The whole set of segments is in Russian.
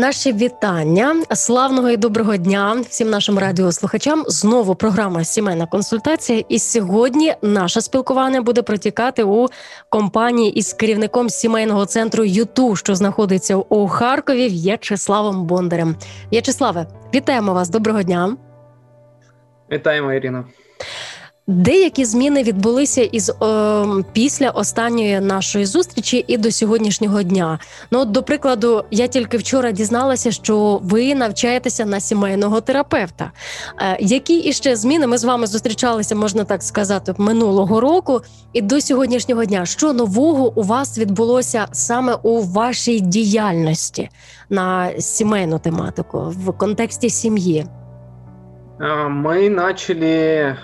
Наші вітання славного і доброго дня всім нашим радіослухачам. Знову програма Сімейна консультація. І сьогодні наше спілкування буде протікати у компанії із керівником сімейного центру ЮТУ, що знаходиться у Харкові, В'ячеславом Бондарем. В'ячеславе, вітаємо вас. Доброго дня. Вітаємо, Ірина. Деякі зміни відбулися із е, після останньої нашої зустрічі і до сьогоднішнього дня. Ну, от, до прикладу, я тільки вчора дізналася, що ви навчаєтеся на сімейного терапевта. Е, які іще зміни ми з вами зустрічалися, можна так сказати, минулого року і до сьогоднішнього дня? Що нового у вас відбулося саме у вашій діяльності на сімейну тематику в контексті сім'ї? Мы начали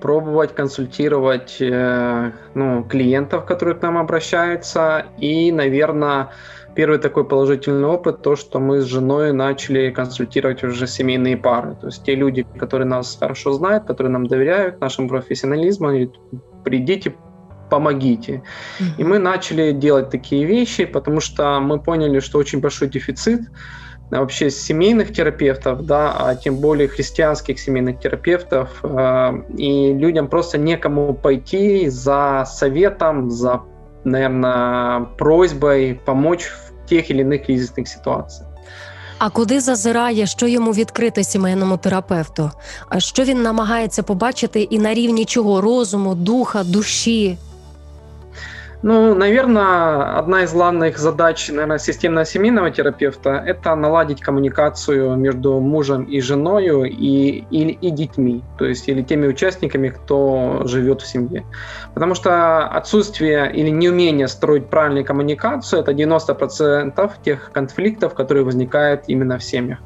пробовать консультировать ну, клиентов, которые к нам обращаются. И, наверное, первый такой положительный опыт, то, что мы с женой начали консультировать уже семейные пары. То есть те люди, которые нас хорошо знают, которые нам доверяют, нашему профессионализму, говорят, придите, помогите. И мы начали делать такие вещи, потому что мы поняли, что очень большой дефицит вообще семейных терапевтов, да, а тем более христианских семейных терапевтов, э, и людям просто некому пойти за советом, за, наверное, просьбой помочь в тех или иных кризисных ситуациях. А куди зазирає, що йому відкрити сімейному терапевту? А що він намагається побачити і на рівні чого розуму, духа, душі? Ну, наверное, одна из главных задач, наверное, системно-семейного терапевта – это наладить коммуникацию между мужем и женой и, и, и детьми, то есть или теми участниками, кто живет в семье. Потому что отсутствие или неумение строить правильную коммуникацию – это 90% тех конфликтов, которые возникают именно в семьях.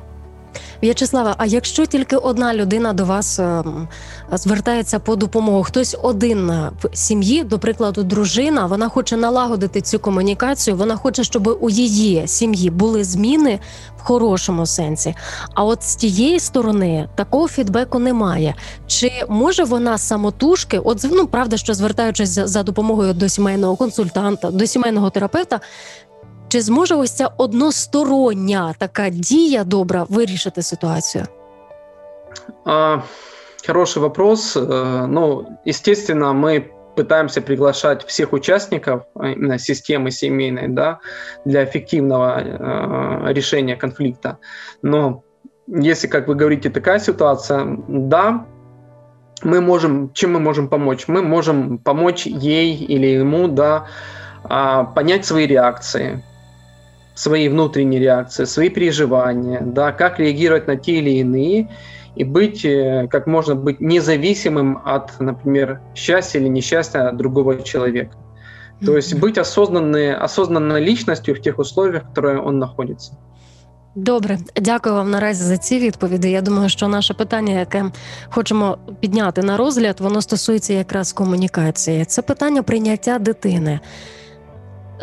В'ячеслава, а якщо тільки одна людина до вас звертається по допомогу, хтось один в сім'ї, до прикладу, дружина, вона хоче налагодити цю комунікацію, вона хоче, щоб у її сім'ї були зміни в хорошому сенсі. А от з тієї сторони такого фідбеку немає. Чи може вона самотужки, от ну правда, що звертаючись за допомогою до сімейного консультанта, до сімейного терапевта, чи зможе ось ця одностороння така дія добра вирішити ситуацію? А, хороший вопрос. Ну, естественно, мы пытаемся приглашать всех участников именно системы семейной да, для эффективного э, решения конфликта. Но если, как вы говорите, такая ситуация, да, мы можем, чем мы можем помочь? Мы можем помочь ей или ему, да, понять свои реакции, свои внутренние реакции, свои переживания, да, как реагировать на те или иные, и быть, э, как можно быть независимым от, например, счастья или несчастья другого человека. То есть быть осознанной, осознанной личностью в тех условиях, в которых он находится. Добре, дякую вам наразі за ці відповіді. Я думаю, що наше питання, яке хочемо підняти на розгляд, воно стосується якраз комунікації. Це питання прийняття дитини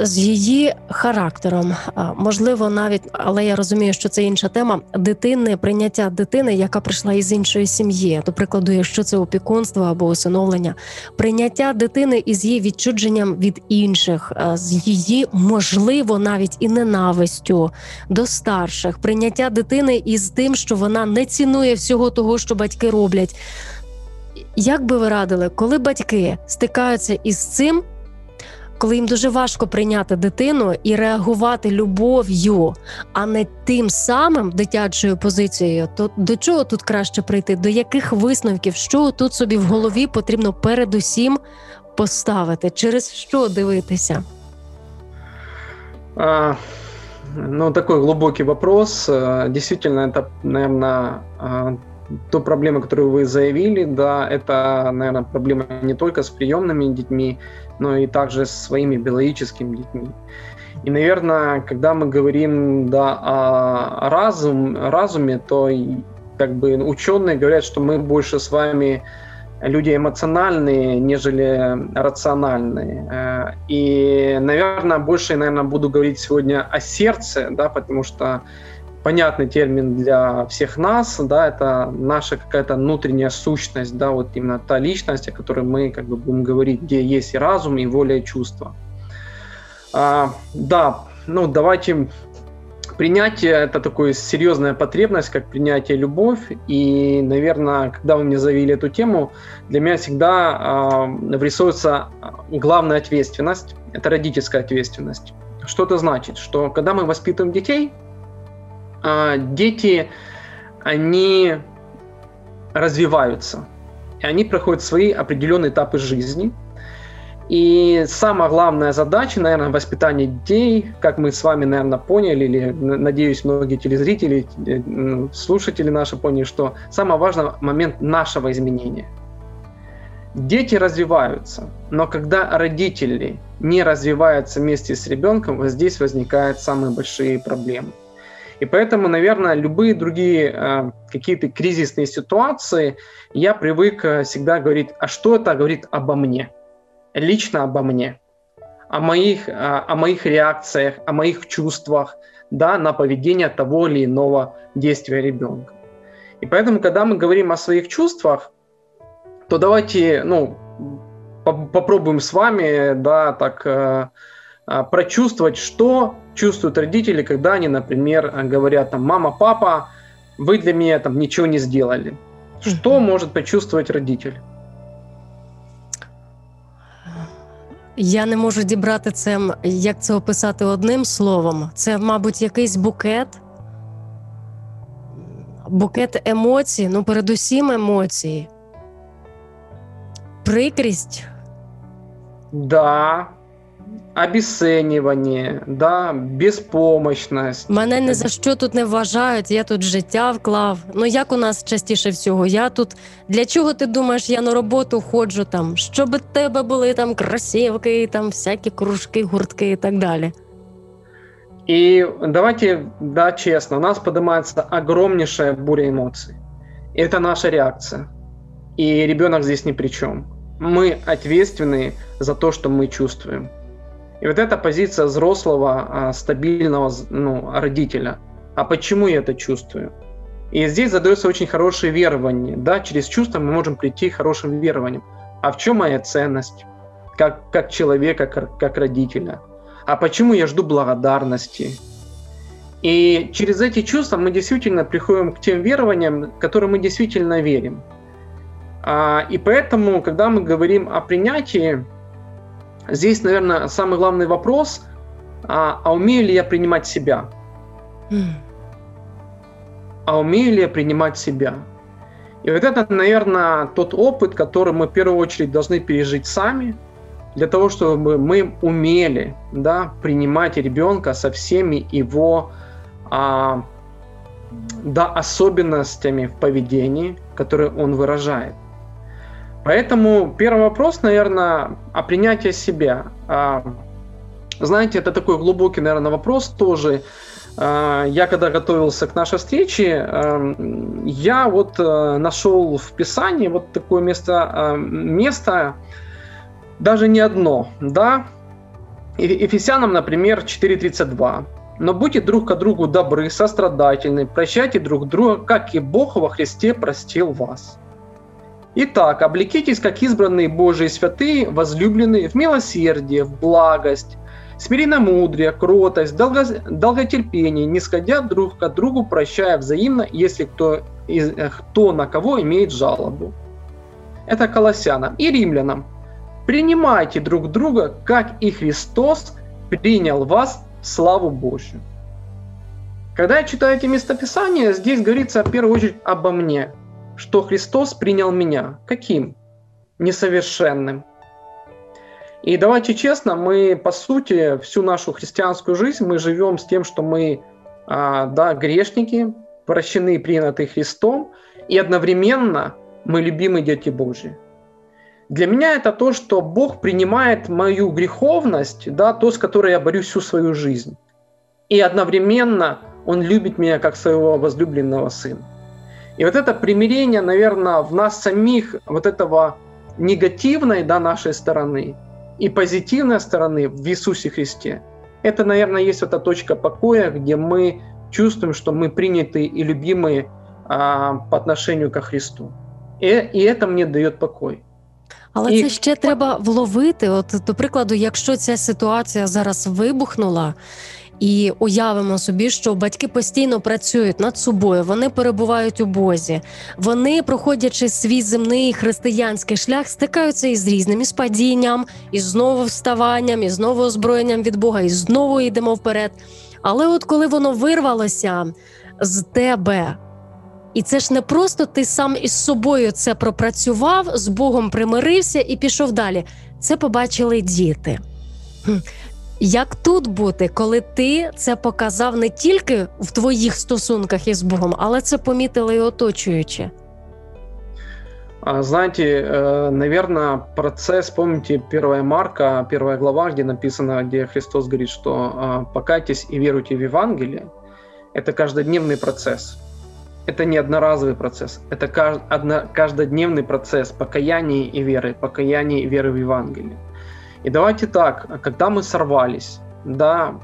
з її характером, можливо, навіть, але я розумію, що це інша тема дитини, прийняття дитини, яка прийшла із іншої сім'ї, до прикладу, якщо це опікунство або усиновлення, прийняття дитини із її відчудженням від інших, з її можливо навіть і ненавистю до старших, прийняття дитини із тим, що вона не цінує всього того, що батьки роблять. Як би ви радили, коли батьки стикаються із цим? коли їм дуже важко прийняти дитину і реагувати любов'ю, а не тим самим дитячою позицією, то до чого тут краще прийти? До яких висновків, що тут собі в голові потрібно передусім поставити, через що дивитися? А, ну, такой глубокий вопрос. А, действительно, это, наверное, а, ту проблему, которую вы заявили, да, это, наверное, проблема не только с приемными детьми, но и также с своими биологическими детьми. И, наверное, когда мы говорим да, о разум, разуме, то как бы ученые говорят, что мы больше с вами люди эмоциональные, нежели рациональные. Э, и, наверное, больше, наверное, буду говорить сегодня о сердце, да, потому что понятный термин для всех нас, да, это наша какая-то внутренняя сущность, да, вот именно та личность, о которой мы как бы будем говорить, где есть и разум, и воля, и чувство. А, да, ну давайте принятие – это такая серьезная потребность, как принятие любовь. И, наверное, когда вы мне заявили эту тему, для меня всегда э, врисуется главная ответственность – это родительская ответственность. Что это значит? Что когда мы воспитываем детей, дети, они развиваются, и они проходят свои определенные этапы жизни – и самая главная задача, наверное, воспитания детей, как мы с вами, наверное, поняли, или, надеюсь, многие телезрители, э, слушатели наши поняли, что самый важный момент нашего изменения. Дети развиваются, но когда родители не развиваются вместе с ребенком, вот здесь возникают самые большие проблемы. И поэтому, наверное, любые другие э, какие-то кризисные ситуации я привык э, всегда говорить, а что это говорит обо мне – лично обо мне, о моих, о моих реакциях, о моих чувствах, да, на поведение того или иного действия ребенка. И поэтому, когда мы говорим о своих чувствах, то давайте, ну, попробуем с вами, да, так э, э, прочувствовать, что чувствуют родители, когда они, например, говорят там, мама, папа, вы для меня там ничего не сделали. Что может почувствовать родитель? Я не можу дібрати це, як це описати одним словом. Це, мабуть, якийсь букет. Букет емоцій, ну, передусім емоції. Прикрість. Да, обесценивание, да, безпомощність. Мене ні за що тут не вважають, я тут життя вклав. Ну як у нас частіше всього? Я тут для чого ти думаєш, я на роботу ходжу там, щоб у тебе були там красивки, там всякі кружки, гуртки і так далі. И давайте, да, честно, у нас поднимается огромнейшая буря эмоций. Это наша реакция. И ребенок здесь ни при чем. Мы ответственны за то, что мы чувствуем. И вот эта позиция взрослого, а, стабильного ну, родителя. А почему я это чувствую? И здесь задается очень хорошее верование. Да, через чувства мы можем прийти к хорошим верованиям. А в чем моя ценность? Как, как человека, как, как родителя? А почему я жду благодарности? И через эти чувства мы действительно приходим к тем верованиям, которым мы действительно верим. А, и поэтому, когда мы говорим о принятии, Здесь, наверное, самый главный вопрос, а, а умею ли я принимать себя? А умею ли я принимать себя? И вот это, наверное, тот опыт, который мы в первую очередь должны пережить сами, для того, чтобы мы умели да, принимать ребенка со всеми его а, да, особенностями в поведении, которые он выражает. Поэтому первый вопрос, наверное, о принятии себя. А, знаете, это такой глубокий, наверное, вопрос тоже. А, я когда готовился к нашей встрече, эм, я вот э, нашел в Писании вот такое место, э, место даже не одно, да, Ефесянам, например, 4.32. «Но будьте друг к другу добры, сострадательны, прощайте друг друга, как и Бог во Христе простил вас». Итак, облекитесь, как избранные Божии святые, возлюбленные, в милосердие, в благость, смиренномудрие, кротость, долго, долготерпение, не сходя друг к другу, прощая взаимно, если кто, из, кто на кого имеет жалобу. Это колоссянам и римлянам. Принимайте друг друга, как и Христос принял вас в славу Божью. Когда я читаю эти местописания, здесь говорится в первую очередь обо мне – что Христос принял меня. Каким? Несовершенным. И давайте честно, мы, по сути, всю нашу христианскую жизнь мы живем с тем, что мы, а, да, грешники, прощены и приняты Христом, и одновременно мы любимые дети Божьи. Для меня это то, что Бог принимает мою греховность, да, то, с которой я борюсь всю свою жизнь. И одновременно Он любит меня как своего возлюбленного сына. И вот это примирение, наверное, в нас самих, вот этого негативной да, нашей стороны и позитивной стороны в Иисусе Христе, это, наверное, есть эта точка покоя, где мы чувствуем, что мы приняты и любимы а, по отношению ко Христу. І, і це мені дає покой. Але І- це ще треба вловити. От, до прикладу, якщо ця ситуація зараз вибухнула, і уявимо собі, що батьки постійно працюють над собою, вони перебувають у Бозі, вони, проходячи свій земний християнський шлях, стикаються із різним із падінням, і знову вставанням, і знову озброєнням від Бога, і знову йдемо вперед. Але от коли воно вирвалося з тебе, і це ж не просто ти сам із собою це пропрацював, з Богом примирився і пішов далі. Це побачили діти. Хм. Як тут бути, коли ти це показав не тільки в твоїх стосунках із Богом, але це помітили і оточуючи? А, Знаете, э, наверное, процесс, помните, 1 Марка, 1 глава, где написано, где Христос говорит, что а, покайтесь и веруйте в Евангелие, это каждодневный процесс. Это не одноразовый процесс, это кажд- одно- каждодневный процесс покаяния и веры, покаяния и веры в Евангелие. И давайте так, когда мы сорвались, да,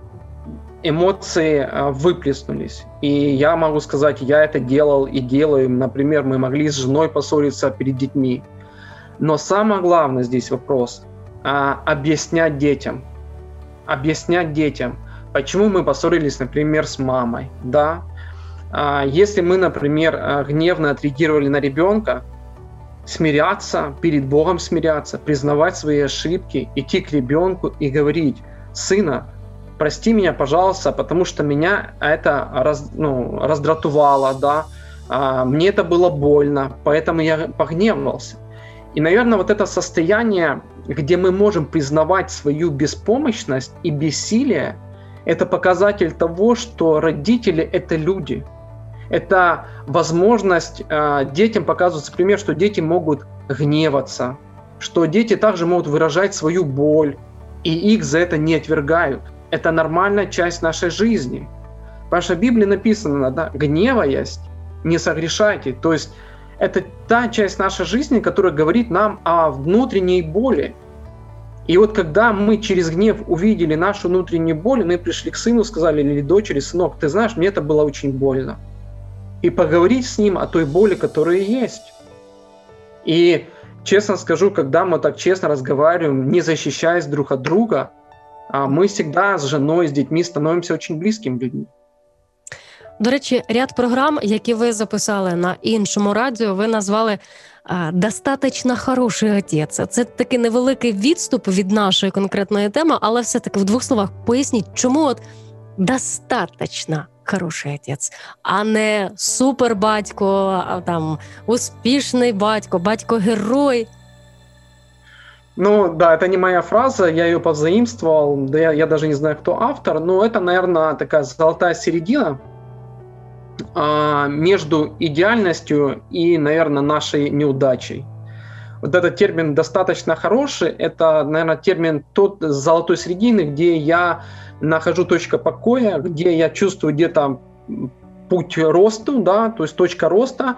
эмоции а, выплеснулись. И я могу сказать, я это делал и делаю. Например, мы могли с женой поссориться перед детьми. Но самое главное здесь вопрос а, объяснять детям. Объяснять детям, почему мы поссорились, например, с мамой. Да? А, если мы, например, а, гневно отреагировали на ребенка, смиряться, перед Богом смиряться, признавать свои ошибки, идти к ребенку и говорить, сына, прости меня, пожалуйста, потому что меня это раз, ну, раздратувало, да, а, мне это было больно, поэтому я погневался. И, наверное, вот это состояние, где мы можем признавать свою беспомощность и бессилие, это показатель того, что родители – это люди. Это возможность э, детям показывается пример, что дети могут гневаться, что дети также могут выражать свою боль, и их за это не отвергают. Это нормальная часть нашей жизни. В вашей Библии написано, да, гневаясь, не согрешайте. То есть это та часть нашей жизни, которая говорит нам о внутренней боли. И вот когда мы через гнев увидели нашу внутреннюю боль, мы пришли к сыну, сказали, или дочери, сынок, ты знаешь, мне это было очень больно. И поговорить с ним о той боли, которая есть. И честно скажу, когда мы так честно разговариваем, не защищаясь друг от друга, мы всегда с женой, с детьми становимся очень близкими людьми. До речі, ряд програм, які ви записали на іншому радіо, ви назвали а, «Достаточно хороший отець». Це такий невеликий відступ від нашої конкретної теми, але все-таки в двох словах поясніть, чому от достаточно хороший отець, а не супербатько, а там успішний батько, батько-герой. Ну, да, это не моя фраза, я ее позаимствовал, да я, я даже не знаю, кто автор, но это, наверное, такая золотая середина а, между идеальностью и, наверное, нашей неудачей. Вот этот термин «достаточно хороший» – это, наверное, термин тот золотой середины, где я нахожу точка покоя, где я чувствую где-то путь росту, да, то есть точка роста,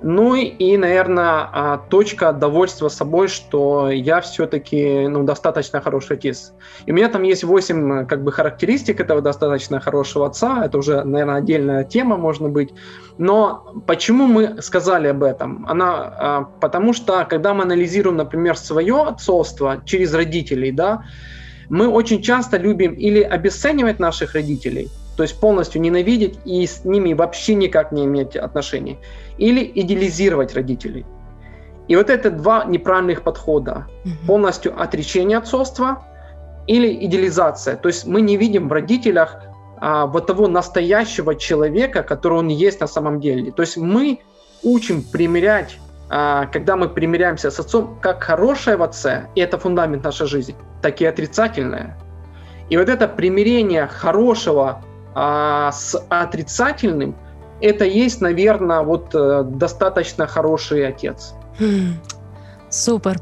ну и, наверное, а, точка довольства собой, что я все-таки ну, достаточно хороший отец. И у меня там есть 8 как бы, характеристик этого достаточно хорошего отца. Это уже, наверное, отдельная тема, можно быть. Но почему мы сказали об этом? Она, а, потому что, когда мы анализируем, например, свое отцовство через родителей, да, мы очень часто любим или обесценивать наших родителей, то есть полностью ненавидеть и с ними вообще никак не иметь отношений, или идеализировать родителей. И вот это два неправильных подхода. Полностью отречение отцовства или идеализация. То есть мы не видим в родителях а, вот того настоящего человека, который он есть на самом деле. То есть мы учим примерять а, когда мы примиряемся с отцом, как хорошее в отце, и это фундамент нашей жизни, так и отрицательное. И вот это примирение хорошего а, с отрицательным, это есть, наверное, вот э, достаточно хороший отец. Хм. Супер.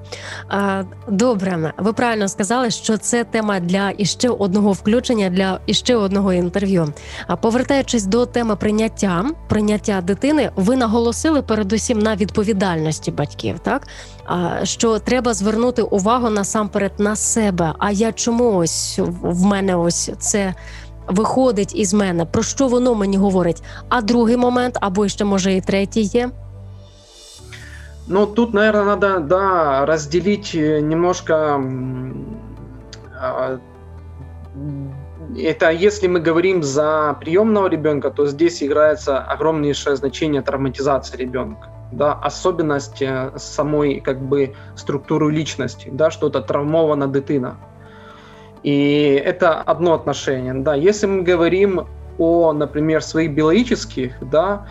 А, Добре, ви правильно сказали, що це тема для іще одного включення, для іще одного інтерв'ю. А повертаючись до теми прийняття, прийняття дитини, ви наголосили передусім на відповідальності батьків, так а, що треба звернути увагу насамперед на себе. А я чому ось в мене ось це. Виходить із мене, про що воно мені говорить? А другий момент, або ще може і третій є. Ну, тут, наверное, надо, да, разделить э, немножко... А, это если мы говорим за приемного ребенка, то здесь играется огромнейшее значение травматизации ребенка. Да, особенность э, самой как бы структуры личности, да, что это травмована дитина. И это одно отношение. Да. Если мы говорим о, например, своих биологических, да,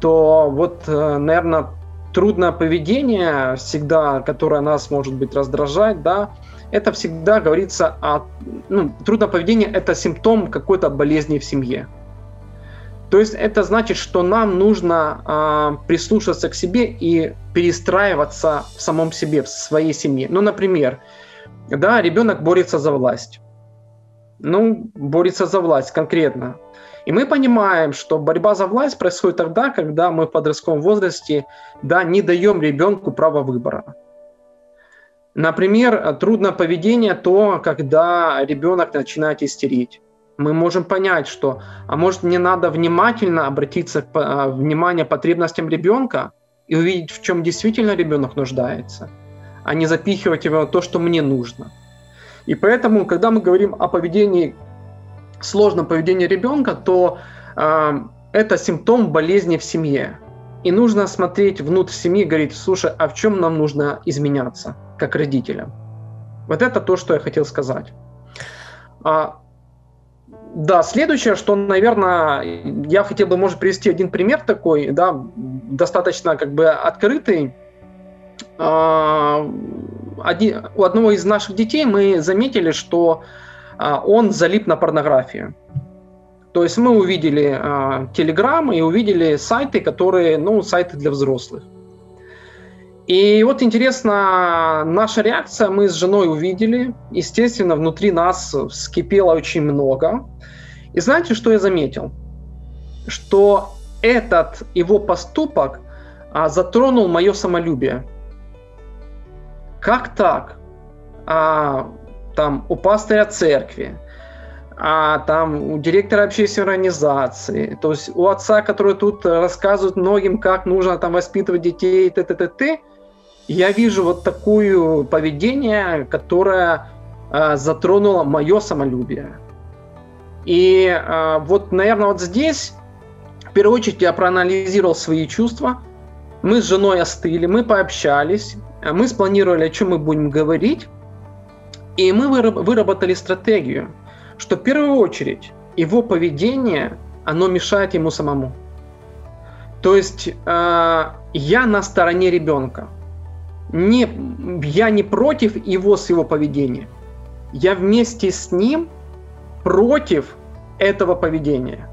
то вот, э, наверное, трудное поведение всегда, которое нас может быть раздражать, да, это всегда говорится о... Ну, трудное поведение – это симптом какой-то болезни в семье. То есть это значит, что нам нужно э, прислушаться к себе и перестраиваться в самом себе, в своей семье. Ну, например, да, ребенок борется за власть. Ну, борется за власть конкретно. И мы понимаем, что борьба за власть происходит тогда, когда мы в подростковом возрасте да, не даем ребенку право выбора. Например, трудное поведение то, когда ребенок начинает истерить. Мы можем понять, что, а может мне надо внимательно обратиться а, внимание потребностям ребенка и увидеть, в чем действительно ребенок нуждается, а не запихивать его то, что мне нужно. И поэтому, когда мы говорим о поведении сложном поведении ребенка, то э, это симптом болезни в семье. И нужно смотреть внутрь семьи и говорить, слушай, а в чем нам нужно изменяться, как родителям? Вот это то, что я хотел сказать. А, да, следующее, что, наверное, я хотел бы, может, привести один пример такой, да, достаточно как бы открытый. А, один, у одного из наших детей мы заметили, что а, он залип на порнографию. То есть мы увидели Телеграм и увидели сайты, которые, ну, сайты для взрослых. И вот интересно, наша реакция, мы с женой увидели, естественно, внутри нас вскипело очень много. И знаете, что я заметил? Что этот его поступок а, затронул мое самолюбие. Как так? А, там у пастыря церкви, а там у директора общественной организации, то есть у отца, который тут рассказывает многим, как нужно там воспитывать детей, т т т т я вижу вот такое поведение, которое э, затронуло мое самолюбие. И э, вот, наверное, вот здесь, в первую очередь, я проанализировал свои чувства. Мы с женой остыли, мы пообщались, мы спланировали, о чем мы будем говорить. И мы выработали стратегию, что в первую очередь его поведение, оно мешает ему самому. То есть э, я на стороне ребенка. Не, я не против его с его поведения. Я вместе с ним против этого поведения.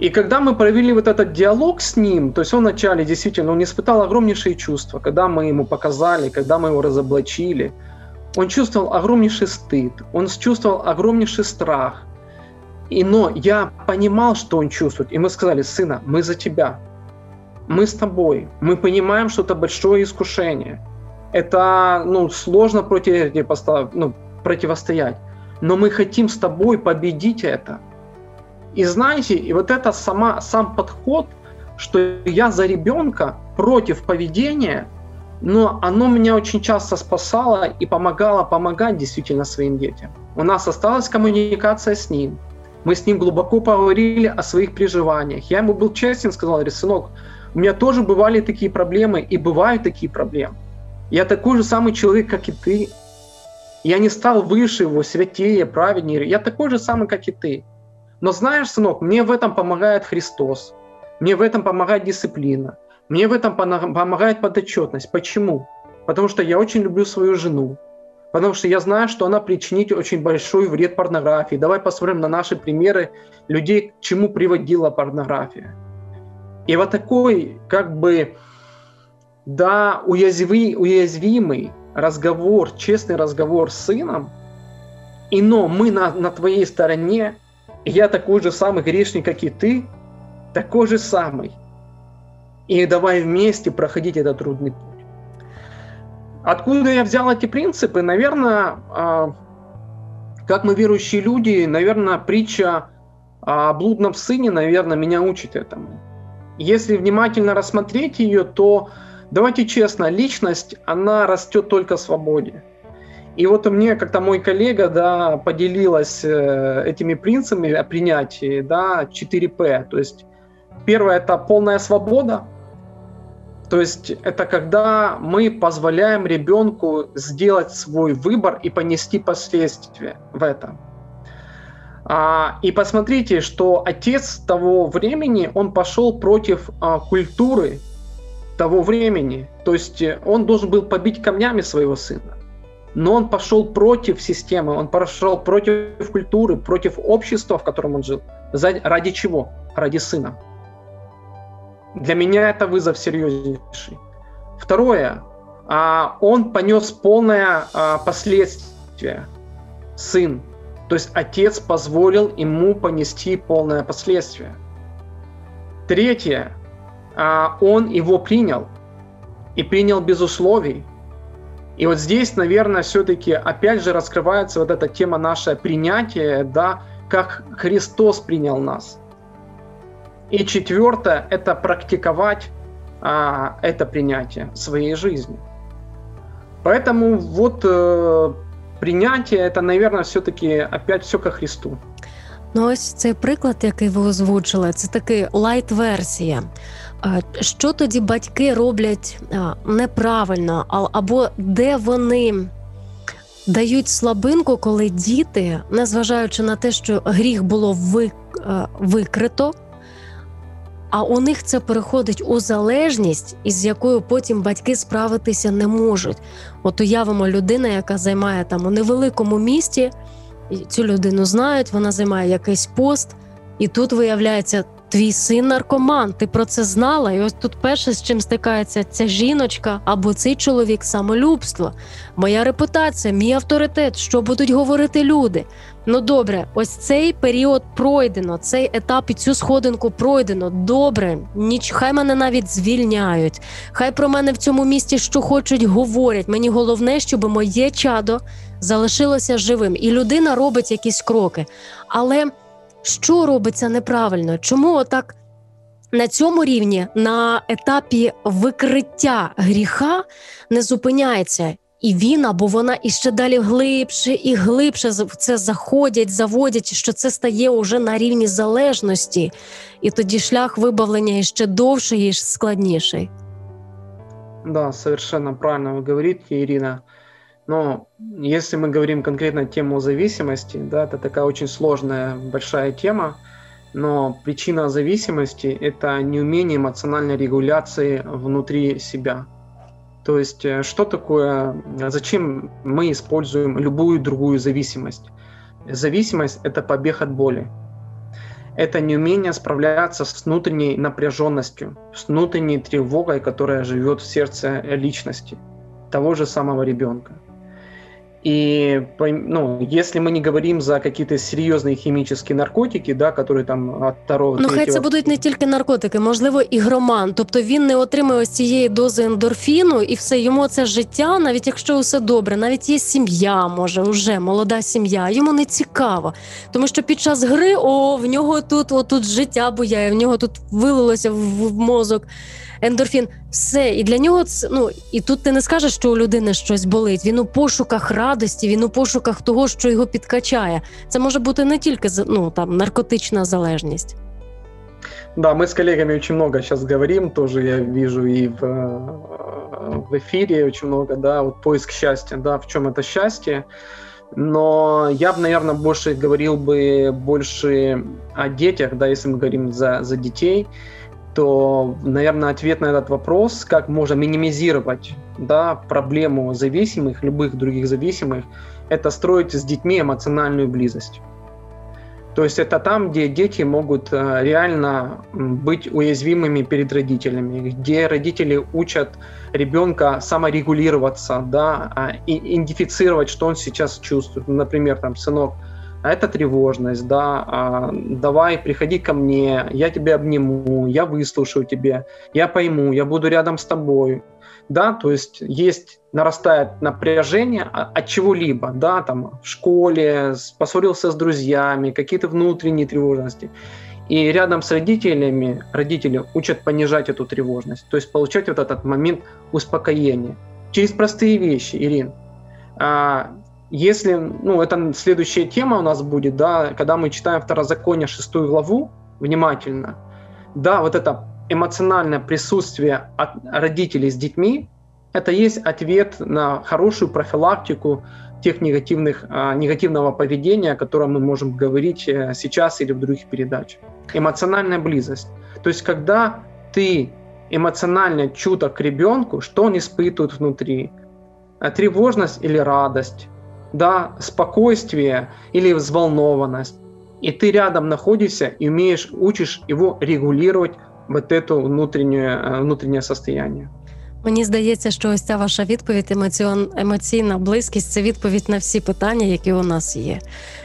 И когда мы провели вот этот диалог с ним, то есть он вначале действительно он испытал огромнейшие чувства, когда мы ему показали, когда мы его разоблачили – он чувствовал огромнейший стыд, он чувствовал огромнейший страх. И, но я понимал, что он чувствует. И мы сказали, сына, мы за тебя. Мы с тобой. Мы понимаем, что это большое искушение. Это ну, сложно против, ну, противостоять. Но мы хотим с тобой победить это. И знаете, и вот это сама, сам подход, что я за ребенка против поведения – но оно меня очень часто спасало и помогало помогать действительно своим детям. У нас осталась коммуникация с ним. Мы с ним глубоко поговорили о своих переживаниях. Я ему был честен, сказал, сынок, у меня тоже бывали такие проблемы и бывают такие проблемы. Я такой же самый человек, как и ты. Я не стал выше его, святее, праведнее. Я такой же самый, как и ты. Но знаешь, сынок, мне в этом помогает Христос. Мне в этом помогает дисциплина. Мне в этом помогает подотчетность. Почему? Потому что я очень люблю свою жену. Потому что я знаю, что она причинит очень большой вред порнографии. Давай посмотрим на наши примеры людей, к чему приводила порнография. И вот такой, как бы, да, уязви, уязвимый разговор, честный разговор с сыном, и но мы на, на твоей стороне, я такой же самый грешник, как и ты, такой же самый. И давай вместе проходить этот трудный путь. Откуда я взял эти принципы? Наверное, а, как мы верующие люди, наверное, притча о блудном сыне, наверное, меня учит этому. Если внимательно рассмотреть ее, то давайте честно, личность, она растет только в свободе. И вот мне как-то мой коллега да, поделилась э, этими принципами о принятии, да, 4П. То есть первое – это полная свобода, то есть это когда мы позволяем ребенку сделать свой выбор и понести последствия в этом. А, и посмотрите, что отец того времени, он пошел против а, культуры того времени. То есть он должен был побить камнями своего сына. Но он пошел против системы, он пошел против культуры, против общества, в котором он жил. Ради чего? Ради сына. Для меня это вызов серьезнейший. Второе. А, он понес полное а, последствие. Сын. То есть отец позволил ему понести полное последствие. Третье. А, он его принял. И принял без условий. И вот здесь, наверное, все-таки опять же раскрывается вот эта тема наше принятие, да, как Христос принял нас. И четвертое – это практиковать а, это принятие в своей жизни. Поэтому вот э, принятие – это, наверное, все-таки опять все ко Христу. Ну, ось цей приклад, який ви озвучили, це таки лайт-версія. Що тоді батьки роблять неправильно, або де вони дають слабинку, коли діти, незважаючи на те, що гріх було викрито, а у них це переходить у залежність, із якою потім батьки справитися не можуть. От уявимо людина, яка займає там у невеликому місті, цю людину знають, вона займає якийсь пост, і тут виявляється Твій син наркоман, ти про це знала, і ось тут перше, з чим стикається ця жіночка або цей чоловік самолюбство, моя репутація, мій авторитет, що будуть говорити люди. Ну добре, ось цей період пройдено, цей етап і цю сходинку пройдено. Добре, ніч, хай мене навіть звільняють. Хай про мене в цьому місті що хочуть, говорять. Мені головне, щоб моє чадо залишилося живим, і людина робить якісь кроки. Але що робиться неправильно? Чому отак на цьому рівні, на етапі викриття гріха, не зупиняється? І він або вона іще далі глибше і глибше в це заходять, заводять, що це стає уже на рівні залежності, і тоді шлях вибавлення іще довший і складніший. Да, совершенно правильно вы говорите, Ирина. Но если мы говорим конкретно тему зависимости, да, это такая очень сложная, большая тема, но причина зависимости – это неумение эмоциональной регуляции внутри себя. То есть э, что такое, зачем мы используем любую другую зависимость? Зависимость – это побег от боли. Это неумение справляться с внутренней напряженностью, с внутренней тревогой, которая живет в сердце личности, того же самого ребенка. И ну, если мы не говорим за какие-то серйозні хімічні наркотики, да, які там от второго, Ну, хай це будуть не тільки наркотики, можливо, ігроман. Тобто він не отримує ось цієї дози ендорфіну, і все йому це життя, навіть якщо все добре, навіть є сім'я, може, вже молода сім'я. Йому не цікаво. Тому що під час гри о, в нього тут, о, тут життя буяє, в нього тут вилилося в, в мозок ендорфін, все. І для нього це ну і тут ти не скажеш, що у людини щось болить. Він у пошуках радості, він у пошуках того, що його підкачає. Це може бути не тільки ну, там наркотична залежність. Да, мы с коллегами очень много сейчас говорим, тоже я вижу и в, в эфире очень много, да, вот поиск счастья, да, в чем это счастье. Но я бы, наверное, больше говорил бы больше о детях, да, если мы говорим за, за детей. То, наверное, ответ на этот вопрос, как можно минимизировать да, проблему зависимых, любых других зависимых, это строить с детьми эмоциональную близость. То есть это там, где дети могут э, реально быть уязвимыми перед родителями, где родители учат ребенка саморегулироваться, да, а, идентифицировать, что он сейчас чувствует. Например, там, сынок, это тревожность, да, а, давай, приходи ко мне, я тебя обниму, я выслушаю тебя, я пойму, я буду рядом с тобой, да, то есть есть, нарастает напряжение от чего-либо, да, там, в школе, поссорился с друзьями, какие-то внутренние тревожности. И рядом с родителями родители учат понижать эту тревожность, то есть получать вот этот момент успокоения. Через простые вещи, Ирин. Если, ну, это следующая тема у нас будет, да, когда мы читаем Второзаконие, шестую главу, внимательно, да, вот это эмоциональное присутствие от родителей с детьми, это есть ответ на хорошую профилактику тех негативных, а, негативного поведения, о котором мы можем говорить э, сейчас или в других передачах. Эмоциональная близость. То есть, когда ты эмоционально чуток к ребенку, что он испытывает внутри, э, тревожность или радость, да, спокойствие или взволнованность. И ты рядом находишься и умеешь, учишь его регулировать вот это внутреннее, э, внутреннее состояние. Мені здається, що ось ця ваша відповідь, емоціон, емоційна близькість це відповідь на всі питання, які у нас є.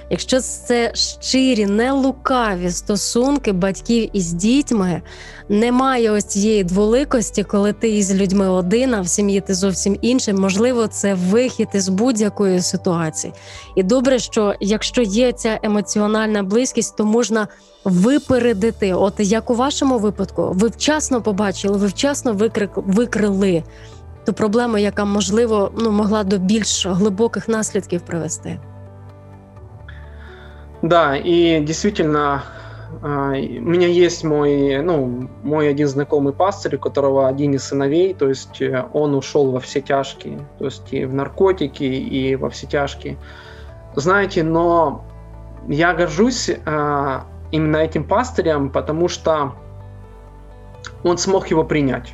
Якщо це щирі, не лукаві стосунки батьків із дітьми, немає ось цієї дволикості, коли ти із людьми один, а в сім'ї ти зовсім іншим. Можливо, це вихід із будь-якої ситуації. І добре, що якщо є ця емоціональна близькість, то можна випередити. От як у вашому випадку, ви вчасно побачили, ви вчасно викрик, викрили ту проблему, яка можливо ну могла до більш глибоких наслідків привести. Да, и действительно, а, у меня есть мой, ну, мой один знакомый пастырь, у которого один из сыновей, то есть э, он ушел во все тяжкие, то есть и в наркотики, и во все тяжкие. Знаете, но я горжусь а, именно этим пастырем, потому что он смог его принять.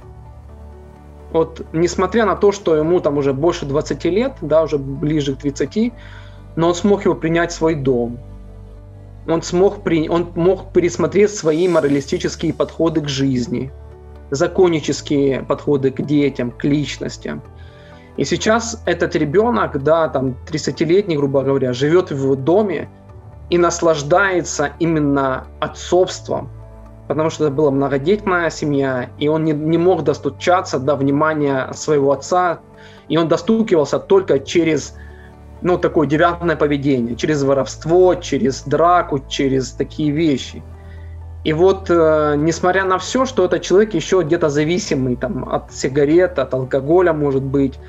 Вот, несмотря на то, что ему там уже больше 20 лет, да, уже ближе к 30, но он смог его принять в свой дом, он смог, при, он мог пересмотреть свои моралистические подходы к жизни, законнические подходы к детям, к личностям. И сейчас этот ребенок, да, там 30-летний, грубо говоря, живет в его доме и наслаждается именно отцовством, потому что это была многодетная семья, и он не, не мог достучаться до внимания своего отца, и он достукивался только через ну, такое девиантное поведение, через воровство, через драку, через такие вещи. И вот, э, несмотря на все, что этот человек еще где-то зависимый там, от сигарет, от алкоголя, может быть,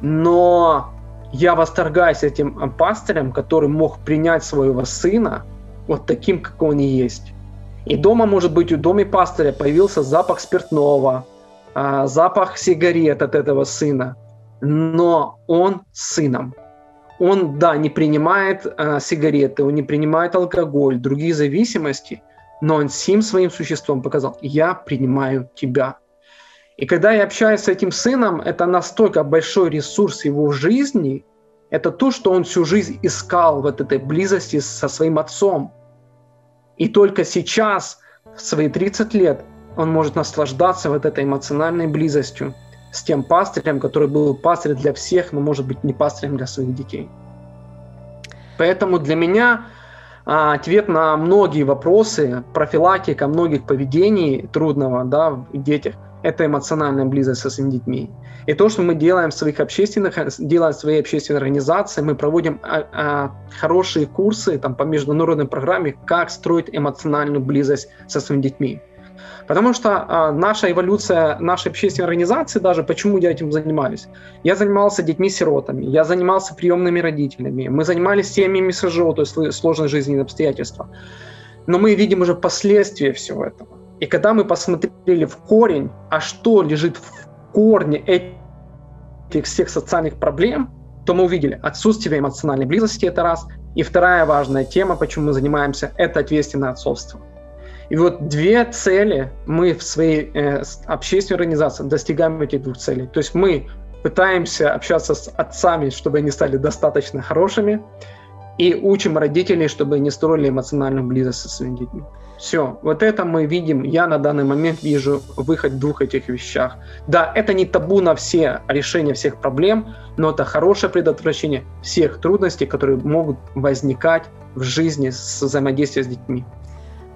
но я восторгаюсь этим пастырем, который мог принять своего сына вот таким, как он и есть. И дома, может быть, у доме пастыря появился запах спиртного, э, запах сигарет от этого сына, но он сыном он, да, не принимает э, сигареты, он не принимает алкоголь, другие зависимости, но он всем своим существом показал, я принимаю тебя. И когда я общаюсь с этим сыном, это настолько большой ресурс его жизни, это то, что он всю жизнь искал в этой близости со своим отцом. И только сейчас, в свои 30 лет, он может наслаждаться вот этой эмоциональной близостью с тем пастырем, который был пастырем для всех, но, может быть, не пастырем для своих детей. Поэтому для меня а, ответ на многие вопросы, профилактика многих поведений трудного да, в детях – это эмоциональная близость со своими детьми. И то, что мы делаем в своих общественных, делаем в своей общественной организации, мы проводим а, а, хорошие курсы там, по международной программе, как строить эмоциональную близость со своими детьми. Потому что а, наша эволюция, нашей общественной организации даже, почему я этим занимаюсь? Я занимался детьми-сиротами, я занимался приемными родителями, мы занимались семьями СЖО, то есть сложные жизненные обстоятельства. Но мы видим уже последствия всего этого. И когда мы посмотрели в корень, а что лежит в корне этих всех социальных проблем, то мы увидели отсутствие эмоциональной близости, это раз. И вторая важная тема, почему мы занимаемся, это ответственное отцовство. И вот две цели мы в своей э, общественной организации достигаем этих двух целей. То есть мы пытаемся общаться с отцами, чтобы они стали достаточно хорошими, и учим родителей, чтобы они строили эмоциональную близость со своими детьми. Все, вот это мы видим, я на данный момент вижу выход в двух этих вещах. Да, это не табу на все решения всех проблем, но это хорошее предотвращение всех трудностей, которые могут возникать в жизни с взаимодействием с детьми.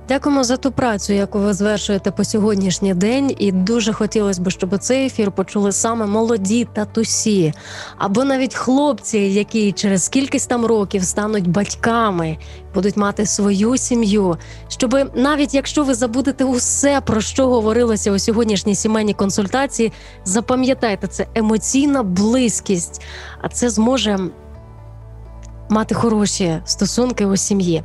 Дякуємо за ту працю, яку ви звершуєте по сьогоднішній день, і дуже хотілося б, щоб цей ефір почули саме молоді татусі, або навіть хлопці, які через кількість там років стануть батьками, будуть мати свою сім'ю. Щоб навіть якщо ви забудете усе, про що говорилося у сьогоднішній сімейній консультації, запам'ятайте це емоційна близькість, а це зможе мати хороші стосунки у сім'ї.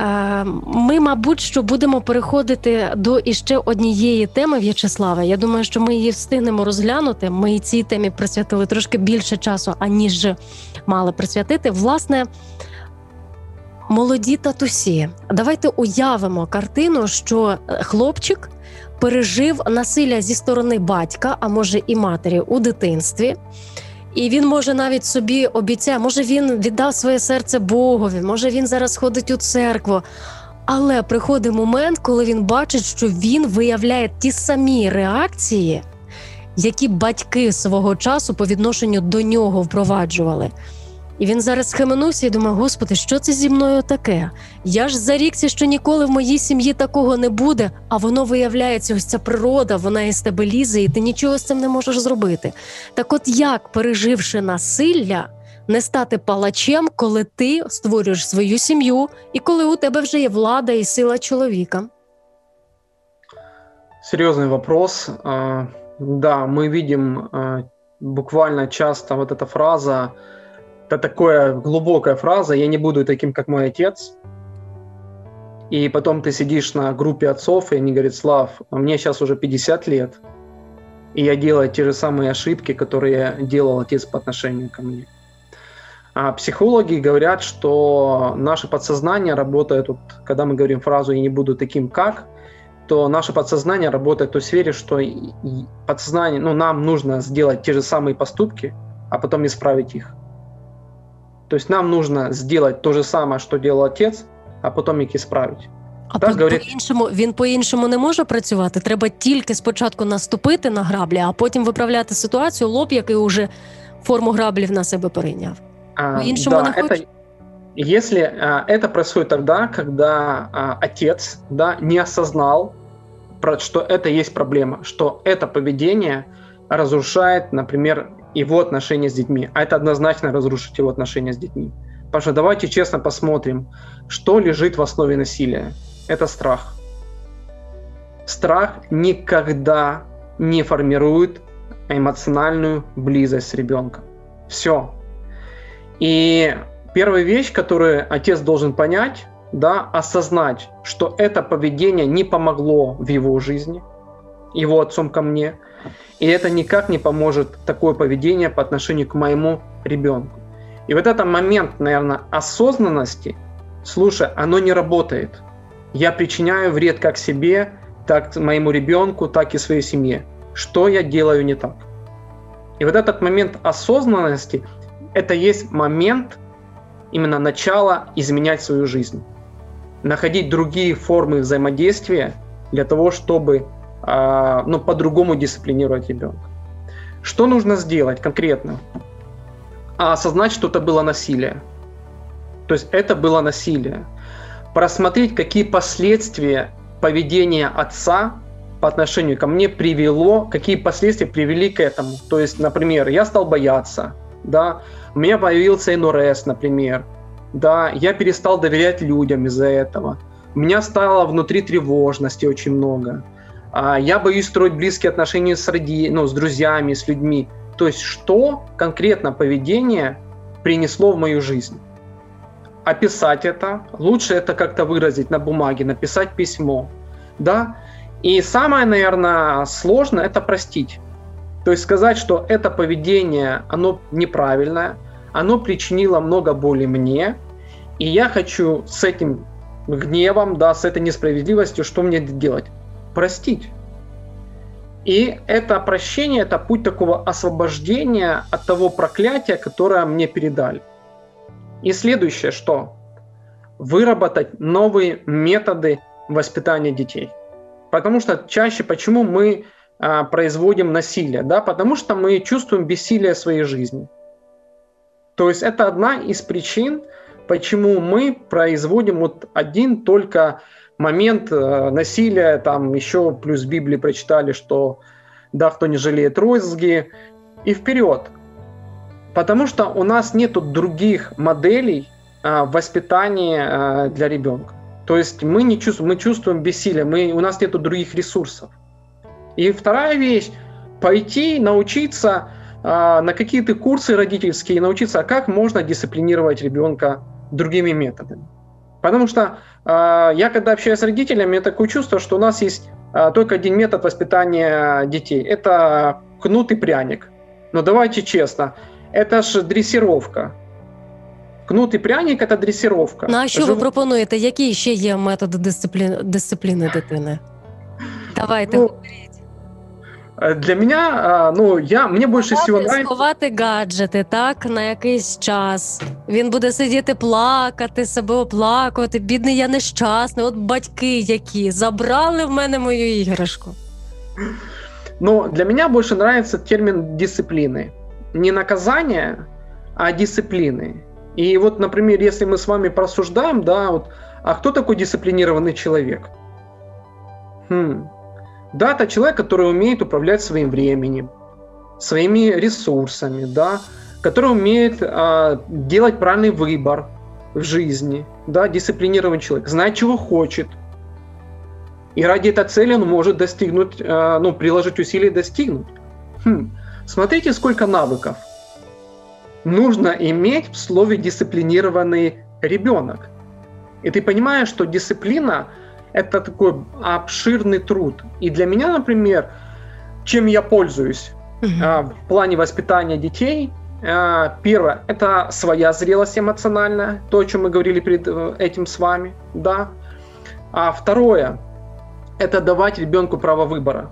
Е, ми, мабуть, що будемо переходити до іще однієї теми В'ячеслава. Я думаю, що ми її встигнемо розглянути. Ми цій темі присвятили трошки більше часу, аніж мали присвятити. Власне, молоді татусі. Давайте уявимо картину, що хлопчик пережив насилля зі сторони батька, а може і матері у дитинстві. І він може навіть собі обіцяє, може він віддав своє серце Богові, може він зараз ходить у церкву. Але приходить момент, коли він бачить, що він виявляє ті самі реакції, які батьки свого часу по відношенню до нього впроваджували. І він зараз схаменувся і думає: Господи, що це зі мною таке? Я ж зарікся, що ніколи в моїй сім'ї такого не буде, а воно виявляється, ось ця природа, вона із тебе лізе, і ти нічого з цим не можеш зробити. Так, от як, переживши насилля, не стати палачем, коли ти створюєш свою сім'ю, і коли у тебе вже є влада і сила чоловіка? Серьезный вопрос. Да, мы видим буквально часто вот эта фраза это такая глубокая фраза, я не буду таким, как мой отец. И потом ты сидишь на группе отцов, и они говорят, Слав, а мне сейчас уже 50 лет, и я делаю те же самые ошибки, которые делал отец по отношению ко мне. А психологи говорят, что наше подсознание работает, вот, когда мы говорим фразу «я не буду таким, как», то наше подсознание работает в той сфере, что подсознание, ну, нам нужно сделать те же самые поступки, а потом исправить их. То есть нам нужно сделать то же самое, что делал отец, а потом їх ісправити. А так, по, говорить... по-іншому він по-іншому не може працювати. Треба тільки спочатку наступити на граблі, а потім виправляти ситуацію, лоб, який уже форму граблів на себе перейняв. По-іншому да, не это, хоче. Если а, это происходит тогда, когда а, отец да, не осознал, про, что это есть проблема, что это поведение разрушает, например, его отношения с детьми. А это однозначно разрушит его отношения с детьми. Потому давайте честно посмотрим, что лежит в основе насилия. Это страх. Страх никогда не формирует эмоциональную близость с ребенком. Все. И первая вещь, которую отец должен понять, да, осознать, что это поведение не помогло в его жизни, его отцом ко мне – и это никак не поможет такое поведение по отношению к моему ребенку. И вот этот момент, наверное, осознанности, слушай, оно не работает. Я причиняю вред как себе, так моему ребенку, так и своей семье. Что я делаю не так? И вот этот момент осознанности, это есть момент именно начала изменять свою жизнь. Находить другие формы взаимодействия для того, чтобы ну, по-другому дисциплинировать ребенка. Что нужно сделать конкретно? А, осознать, что это было насилие. То есть это было насилие. Просмотреть, какие последствия поведения отца по отношению ко мне привело, какие последствия привели к этому. То есть, например, я стал бояться, да, у меня появился НРС, например, да, я перестал доверять людям из-за этого. У меня стало внутри тревожности очень много. А, я боюсь строить близкие отношения с, роди... ну, с друзьями, с людьми. То есть что конкретно поведение принесло в мою жизнь? Описать это. Лучше это как-то выразить на бумаге, написать письмо. Да? И самое, наверное, сложное – это простить. То есть сказать, что это поведение, оно неправильное, оно причинило много боли мне, и я хочу с этим гневом, да, с этой несправедливостью, что мне делать? Простить. И это прощение, это путь такого освобождения от того проклятия, которое мне передали. И следующее, что? Выработать новые методы воспитания детей. Потому что чаще почему мы а, производим насилие? Да? Потому что мы чувствуем бессилие своей жизни. То есть это одна из причин, почему мы производим вот один только момент э, насилия, там еще плюс Библии прочитали, что да, кто не жалеет розги, и вперед. Потому что у нас нету других моделей э, воспитания э, для ребенка. То есть мы не чувствуем, мы чувствуем бессилие, мы, у нас нету других ресурсов. И вторая вещь, пойти научиться на какие-то курсы родительские, научиться, как можно дисциплинировать ребенка другими методами. Потому что э, я, когда общаюсь с родителями, у меня такое чувство, что у нас есть э, только один метод воспитания детей. Это кнут и пряник. Но давайте честно, это же дрессировка. Кнут і пряник – це дресіровка. Ну а що ви Жив- пропонуєте? Які ще є методи дисципліни, дисципліни дитини? Давайте Ну, говоріть. Э, Для меня, а, ну, я, мне больше всего Сховати- нравится... Сховати гаджети, так, на якийсь час. Він буде сидіти плакати, себе оплакувати. Бідний, я нещасний. От батьки які забрали в мене мою іграшку. Но для меня больше нравится термин дисциплины. Не наказания, а дисциплины. И вот, например, если мы с вами просуждаем, да, вот, а кто такой дисциплинированный человек? Хм. да, это человек, который умеет управлять своим временем, своими ресурсами, да, который умеет а, делать правильный выбор в жизни, да, дисциплинированный человек, знает, чего хочет. И ради этой цели он может достигнуть, а, ну, приложить усилия и достигнуть. Хм. Смотрите, сколько навыков нужно иметь в слове дисциплинированный ребенок. И ты понимаешь, что дисциплина это такой обширный труд. И для меня, например, чем я пользуюсь а, в плане воспитания детей, а, первое это своя зрелость эмоциональная, то, о чем мы говорили перед э, этим с вами, да. А второе это давать ребенку право выбора.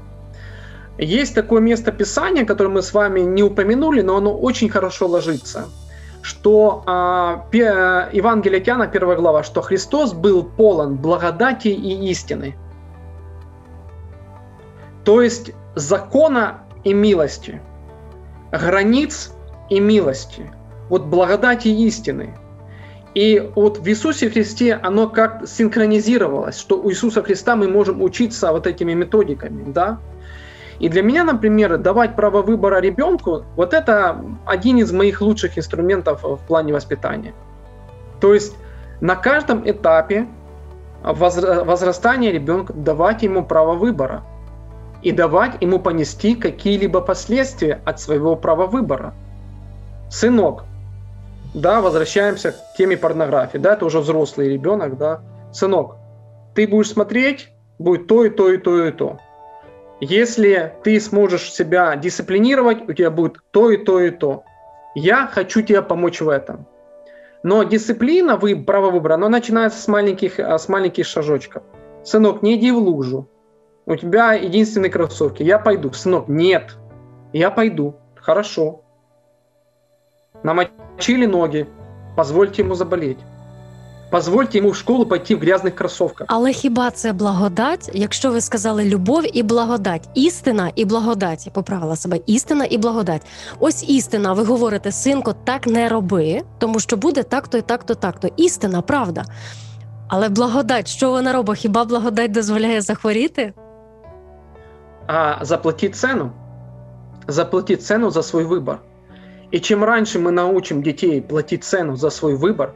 Есть такое место Писания, которое мы с вами не упомянули, но оно очень хорошо ложится, что а, пе- Евангелие от Иоанна, первая глава, что Христос был полон благодати и истины. То есть закона и милости, границ и милости, вот благодати и истины. И вот в Иисусе Христе оно как синхронизировалось, что у Иисуса Христа мы можем учиться вот этими методиками, да. И для меня, например, давать право выбора ребенку, вот это один из моих лучших инструментов в плане воспитания. То есть на каждом этапе возра- возрастания ребенка давать ему право выбора и давать ему понести какие-либо последствия от своего права выбора. Сынок, да, возвращаемся к теме порнографии, да, это уже взрослый ребенок, да, сынок, ты будешь смотреть, будет то и то и то и то. Если ты сможешь себя дисциплинировать, у тебя будет то и то и то. Я хочу тебе помочь в этом. Но дисциплина, вы, право выбора, оно начинается с маленьких, а, с маленьких шажочков. Сынок, не иди в лужу. У тебя единственные кроссовки. Я пойду. Сынок, нет. Я пойду. Хорошо. Намочили ноги. Позвольте ему заболеть. Позвольте ему в школу пойти в грязных кроссовках. Але хіба це благодать, якщо ви сказали любов і благодать, істина і благодать, я поправила себе, істина і благодать. Ось істина, ви говорите, синко, так не роби, тому що буде так-то і так-то, так-то. Істина, правда. Але благодать, що вона робить? Хіба благодать дозволяє захворіти? а заплатить цену. Заплатить цену за свой выбор. И чем раньше мы научим детей платить цену за свой выбор,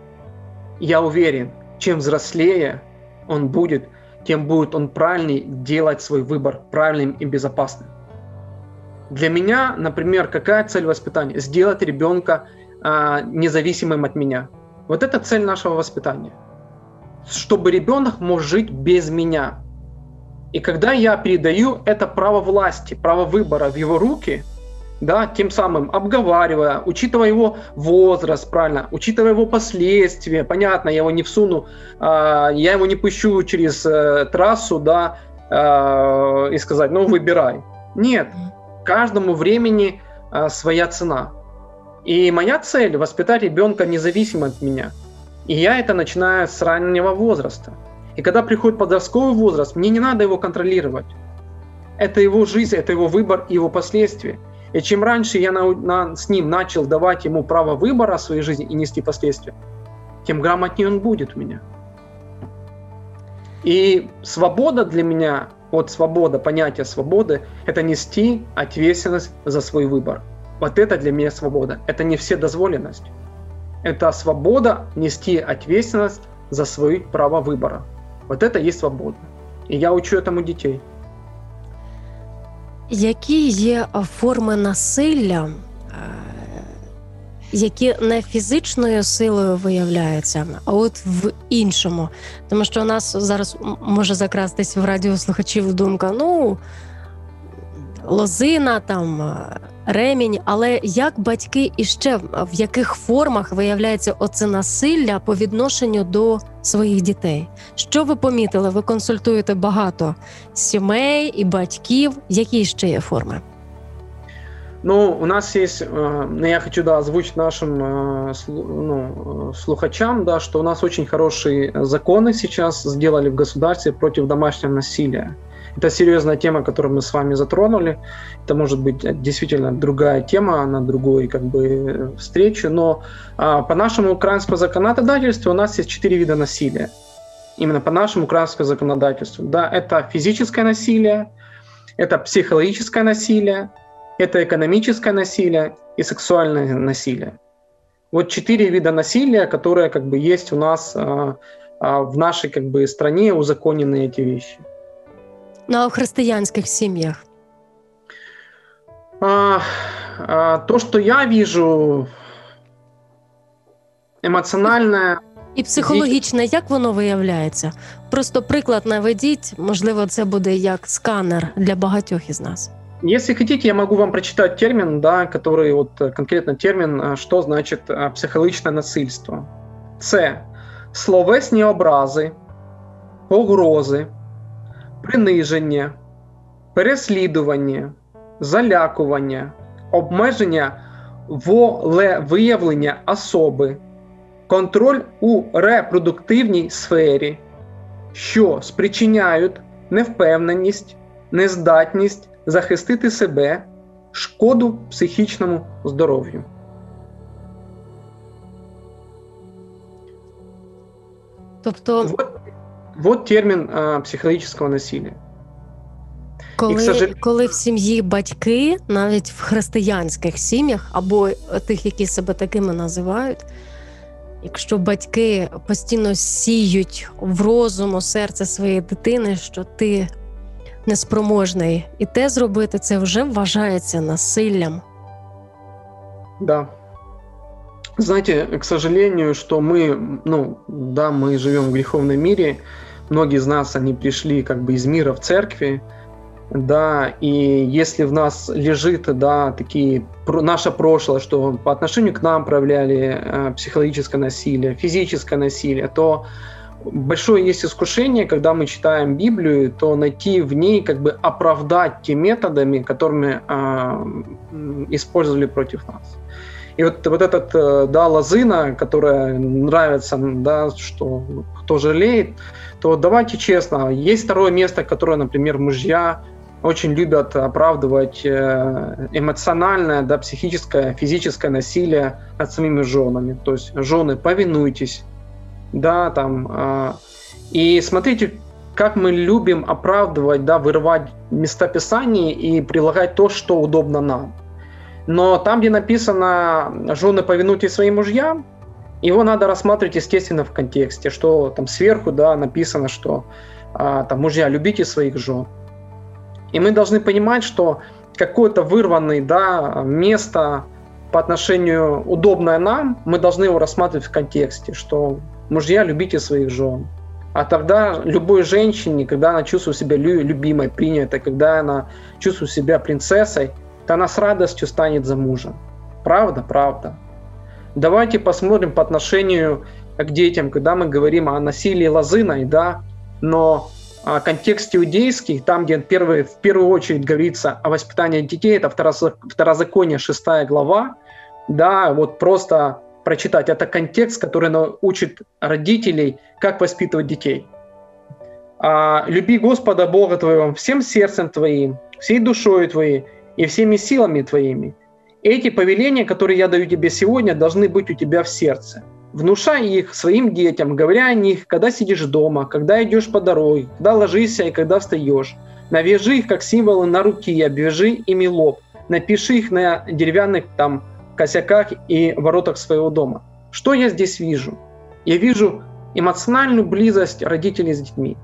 Я уверен, чем взрослее он будет, тем будет он правильнее делать свой выбор правильным и безопасным. Для меня, например, какая цель воспитания? Сделать ребенка а, независимым от меня. Вот это цель нашего воспитания. Чтобы ребенок мог жить без меня. И когда я передаю это право власти, право выбора в его руки, да, тем самым обговаривая, учитывая его возраст, правильно, учитывая его последствия, понятно, я его не всуну, а, я его не пущу через э, трассу, да, а, и сказать, ну, выбирай. Нет, каждому времени а, своя цена. И моя цель – воспитать ребенка независимо от меня. И я это начинаю с раннего возраста. И когда приходит подростковый возраст, мне не надо его контролировать. Это его жизнь, это его выбор и его последствия. И чем раньше я на, на, с ним начал давать ему право выбора своей жизни и нести последствия, тем грамотнее он будет у меня. И свобода для меня, вот свобода, понятие свободы, это нести ответственность за свой выбор. Вот это для меня свобода. Это не вседозволенность. Это свобода нести ответственность за свое право выбора. Вот это есть свобода. И я учу этому детей. Які є форми насилля, е, які не фізичною силою виявляються, а от в іншому? Тому що у нас зараз може закрастись в радіослухачів думка: ну лозина там Е, ремінь, але як батьки і ще в яких формах виявляється оце насилля по відношенню до своїх дітей? Що ви помітили? Ви консультуєте багато сімей і батьків. Які ще є форми? Ну, у нас есть, э, я хочу да, озвучить нашим э, ну, э, слухачам, да, что у нас очень хорошие законы сейчас сделали в государстве против домашнего насилия. Это серьезная тема, которую мы с вами затронули. Это может быть действительно другая тема на другой как бы встречу. Но а, по нашему украинскому законодательству у нас есть четыре вида насилия. Именно по нашему украинскому законодательству. Да, это физическое насилие, это психологическое насилие, это экономическое насилие и сексуальное насилие. Вот четыре вида насилия, которые как бы есть у нас а, а, в нашей как бы стране узаконены эти вещи. Ну а в христианских семьях? А, а, то, что я вижу, емоціональне і психологічне, як воно виявляється? Просто приклад наведіть, можливо, це буде як сканер для багатьох із нас. Если хотите, я могу вам прочитать термин, да, который вот конкретно термин, что значит психологічне насильство. Це словесні образи, погрози, приниження, переслідування, залякування, обмеження волевиявлення особи, контроль у репродуктивній сфері, що спричиняють невпевненість, нездатність захистити себе, шкоду психічному здоров'ю. Тобто вот, термін а, психологічного насилля. Коли коли в сім'ї батьки, навіть в християнських сім'ях, або тих, які себе такими називають, якщо батьки постійно сіють в розум, у серце своєї дитини, що ти неспроможний, і те зробити, це вже вважається насиллям. Да. Знаете, к сожалению, что мы, ну, да, мы живем в греховном мире, многие из нас, они пришли как бы из мира в церкви, да, и если в нас лежит, да, такие наше прошлое, что по отношению к нам проявляли э, психологическое насилие, физическое насилие, то большое есть искушение, когда мы читаем Библию, то найти в ней, как бы оправдать те методами, которыми э, использовали против нас. И вот, вот этот, э, да, лозына, которая нравится, да, что кто жалеет, то давайте честно, есть второе место, которое, например, мужья очень любят оправдывать э, эмоциональное, да, психическое, физическое насилие над самими женами. То есть жены, повинуйтесь, да, там. Э, и смотрите, как мы любим оправдывать, да, вырывать места писания и прилагать то, что удобно нам. Но там, где написано «жены, повинуйтесь своим мужьям», его надо рассматривать, естественно, в контексте, что там сверху, да, написано, что а, там мужья, любите своих жен. И мы должны понимать, что какое-то вырванное да, место по отношению удобное нам, мы должны его рассматривать в контексте, что мужья, любите своих жен. А тогда любой женщине, когда она чувствует себя любимой, принятой, когда она чувствует себя принцессой, то она с радостью станет за мужа. Правда? Правда. Давайте посмотрим по отношению к детям, когда мы говорим о насилии лозыной, да, но а, контексте иудейский, там, где первый, в первую очередь говорится о воспитании детей, это второзаконие, 6 глава, да, вот просто прочитать. Это контекст, который учит родителей, как воспитывать детей. А, «Люби Господа Бога твоего всем сердцем твоим, всей душой твоей и всеми силами твоими». Эти повеления, которые я даю тебе сегодня, должны быть у тебя в сердце. Внушай их своим детям, говоря о них, когда сидишь дома, когда идешь по дороге, когда ложишься и когда встаешь. Навяжи их как символы на руки, обвяжи ими лоб. Напиши их на деревянных там косяках и воротах своего дома. Что я здесь вижу? Я вижу эмоциональную близость родителей с детьми.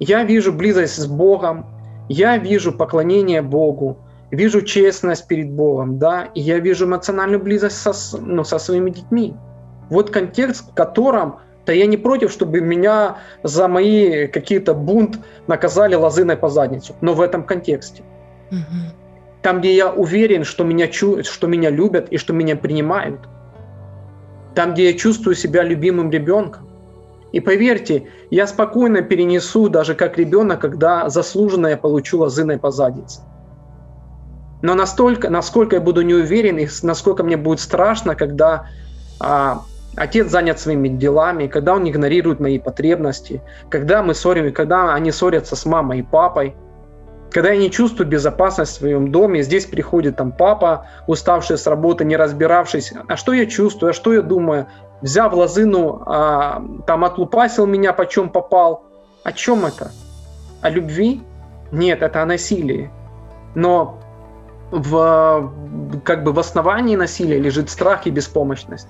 Я вижу близость с Богом, я вижу поклонение Богу, вижу честность перед Богом, да, и я вижу эмоциональную близость со, ну, со своими детьми. Вот контекст, в котором да я не против, чтобы меня за мои какие-то бунт наказали лозыной по задницу, но в этом контексте. Угу. Там, где я уверен, что меня, что меня любят и что меня принимают. Там, где я чувствую себя любимым ребенком. И поверьте, я спокойно перенесу, даже как ребенок, когда заслуженно я получу лозыной по заднице. Но настолько, насколько я буду не уверен и насколько мне будет страшно, когда а, отец занят своими делами, когда он игнорирует мои потребности, когда мы ссорим, когда они ссорятся с мамой и папой, когда я не чувствую безопасность в своем доме, здесь приходит там папа, уставший с работы, не разбиравшись, а что я чувствую, а что я думаю, взяв лозыну, а, там отлупасил меня, почем попал. О чем это? О любви? Нет, это о насилии. Но в, как бы в основании насилия лежит страх и беспомощность.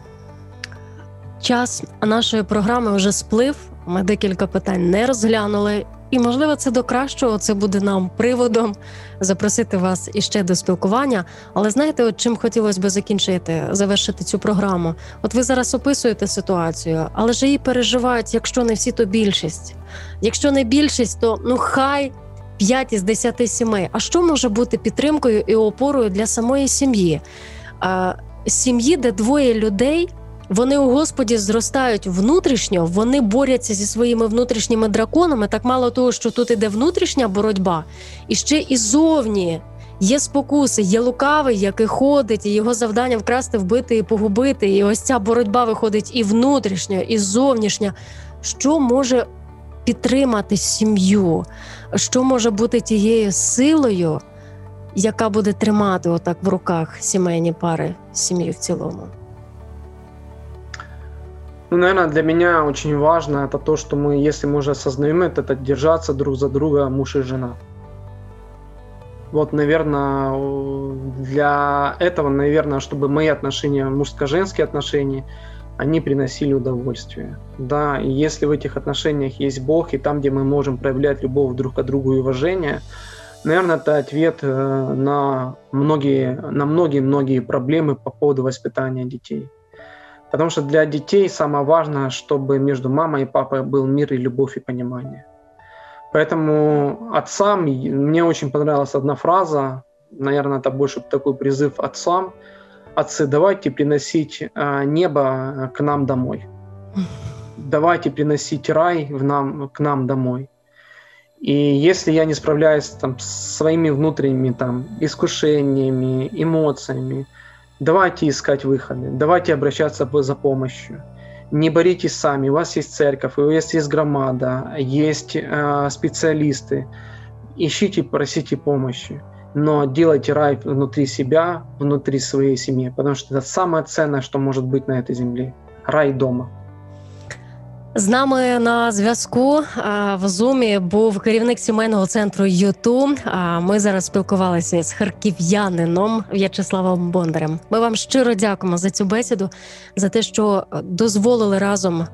Час нашої програми вже сплив. Ми декілька питань не розглянули, і можливо, це до кращого. Це буде нам приводом запросити вас іще до спілкування. Але знаєте, от чим хотілося би закінчити, завершити цю програму? От ви зараз описуєте ситуацію, але ж її переживають, якщо не всі, то більшість. Якщо не більшість, то ну хай 5 із 10 сімей. А що може бути підтримкою і опорою для самої сім'ї? Сім'ї, де двоє людей. Вони у Господі зростають внутрішньо, вони борються зі своїми внутрішніми драконами. Так мало того, що тут іде внутрішня боротьба, і ще і зовні є спокуси, є лукавий, який ходить, і його завдання вкрасти, вбити і погубити. І ось ця боротьба виходить і внутрішня, і зовнішня. Що може підтримати сім'ю? Що може бути тією силою, яка буде тримати отак в руках сімейні пари, сім'ю в цілому? Ну, наверное, для меня очень важно это то, что мы, если мы уже осознаем это, это держаться друг за друга муж и жена. Вот, наверное, для этого, наверное, чтобы мои отношения, мужско-женские отношения, они приносили удовольствие. Да, и если в этих отношениях есть Бог, и там, где мы можем проявлять любовь друг к другу и уважение, наверное, это ответ э, на многие, на многие-многие проблемы по поводу воспитания детей. Потому что для детей самое важное, чтобы между мамой и папой был мир и любовь и понимание. Поэтому отцам, мне очень понравилась одна фраза, наверное, это больше такой призыв отцам. Отцы, давайте приносить а, небо к нам домой. Давайте приносить рай в нам, к нам домой. И если я не справляюсь там, с своими внутренними там, искушениями, эмоциями, Давайте искать выходы, давайте обращаться за помощью. Не боритесь сами, у вас есть церковь, у вас есть громада, есть э, специалисты. Ищите, просите помощи, но делайте рай внутри себя, внутри своей семьи, потому что это самое ценное, что может быть на этой земле. Рай дома. З нами на зв'язку в зумі був керівник сімейного центру ЮТУ. Ми зараз спілкувалися з харків'янином В'ячеславом Бондарем. Ми вам щиро дякуємо за цю бесіду, за те, що дозволили разом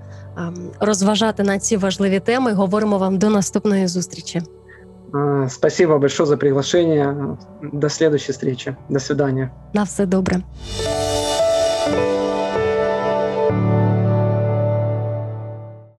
розважати на ці важливі теми. Говоримо вам до наступної зустрічі. Спасибо большое за приглашение. До следующей встречи. До свидания. На все добре.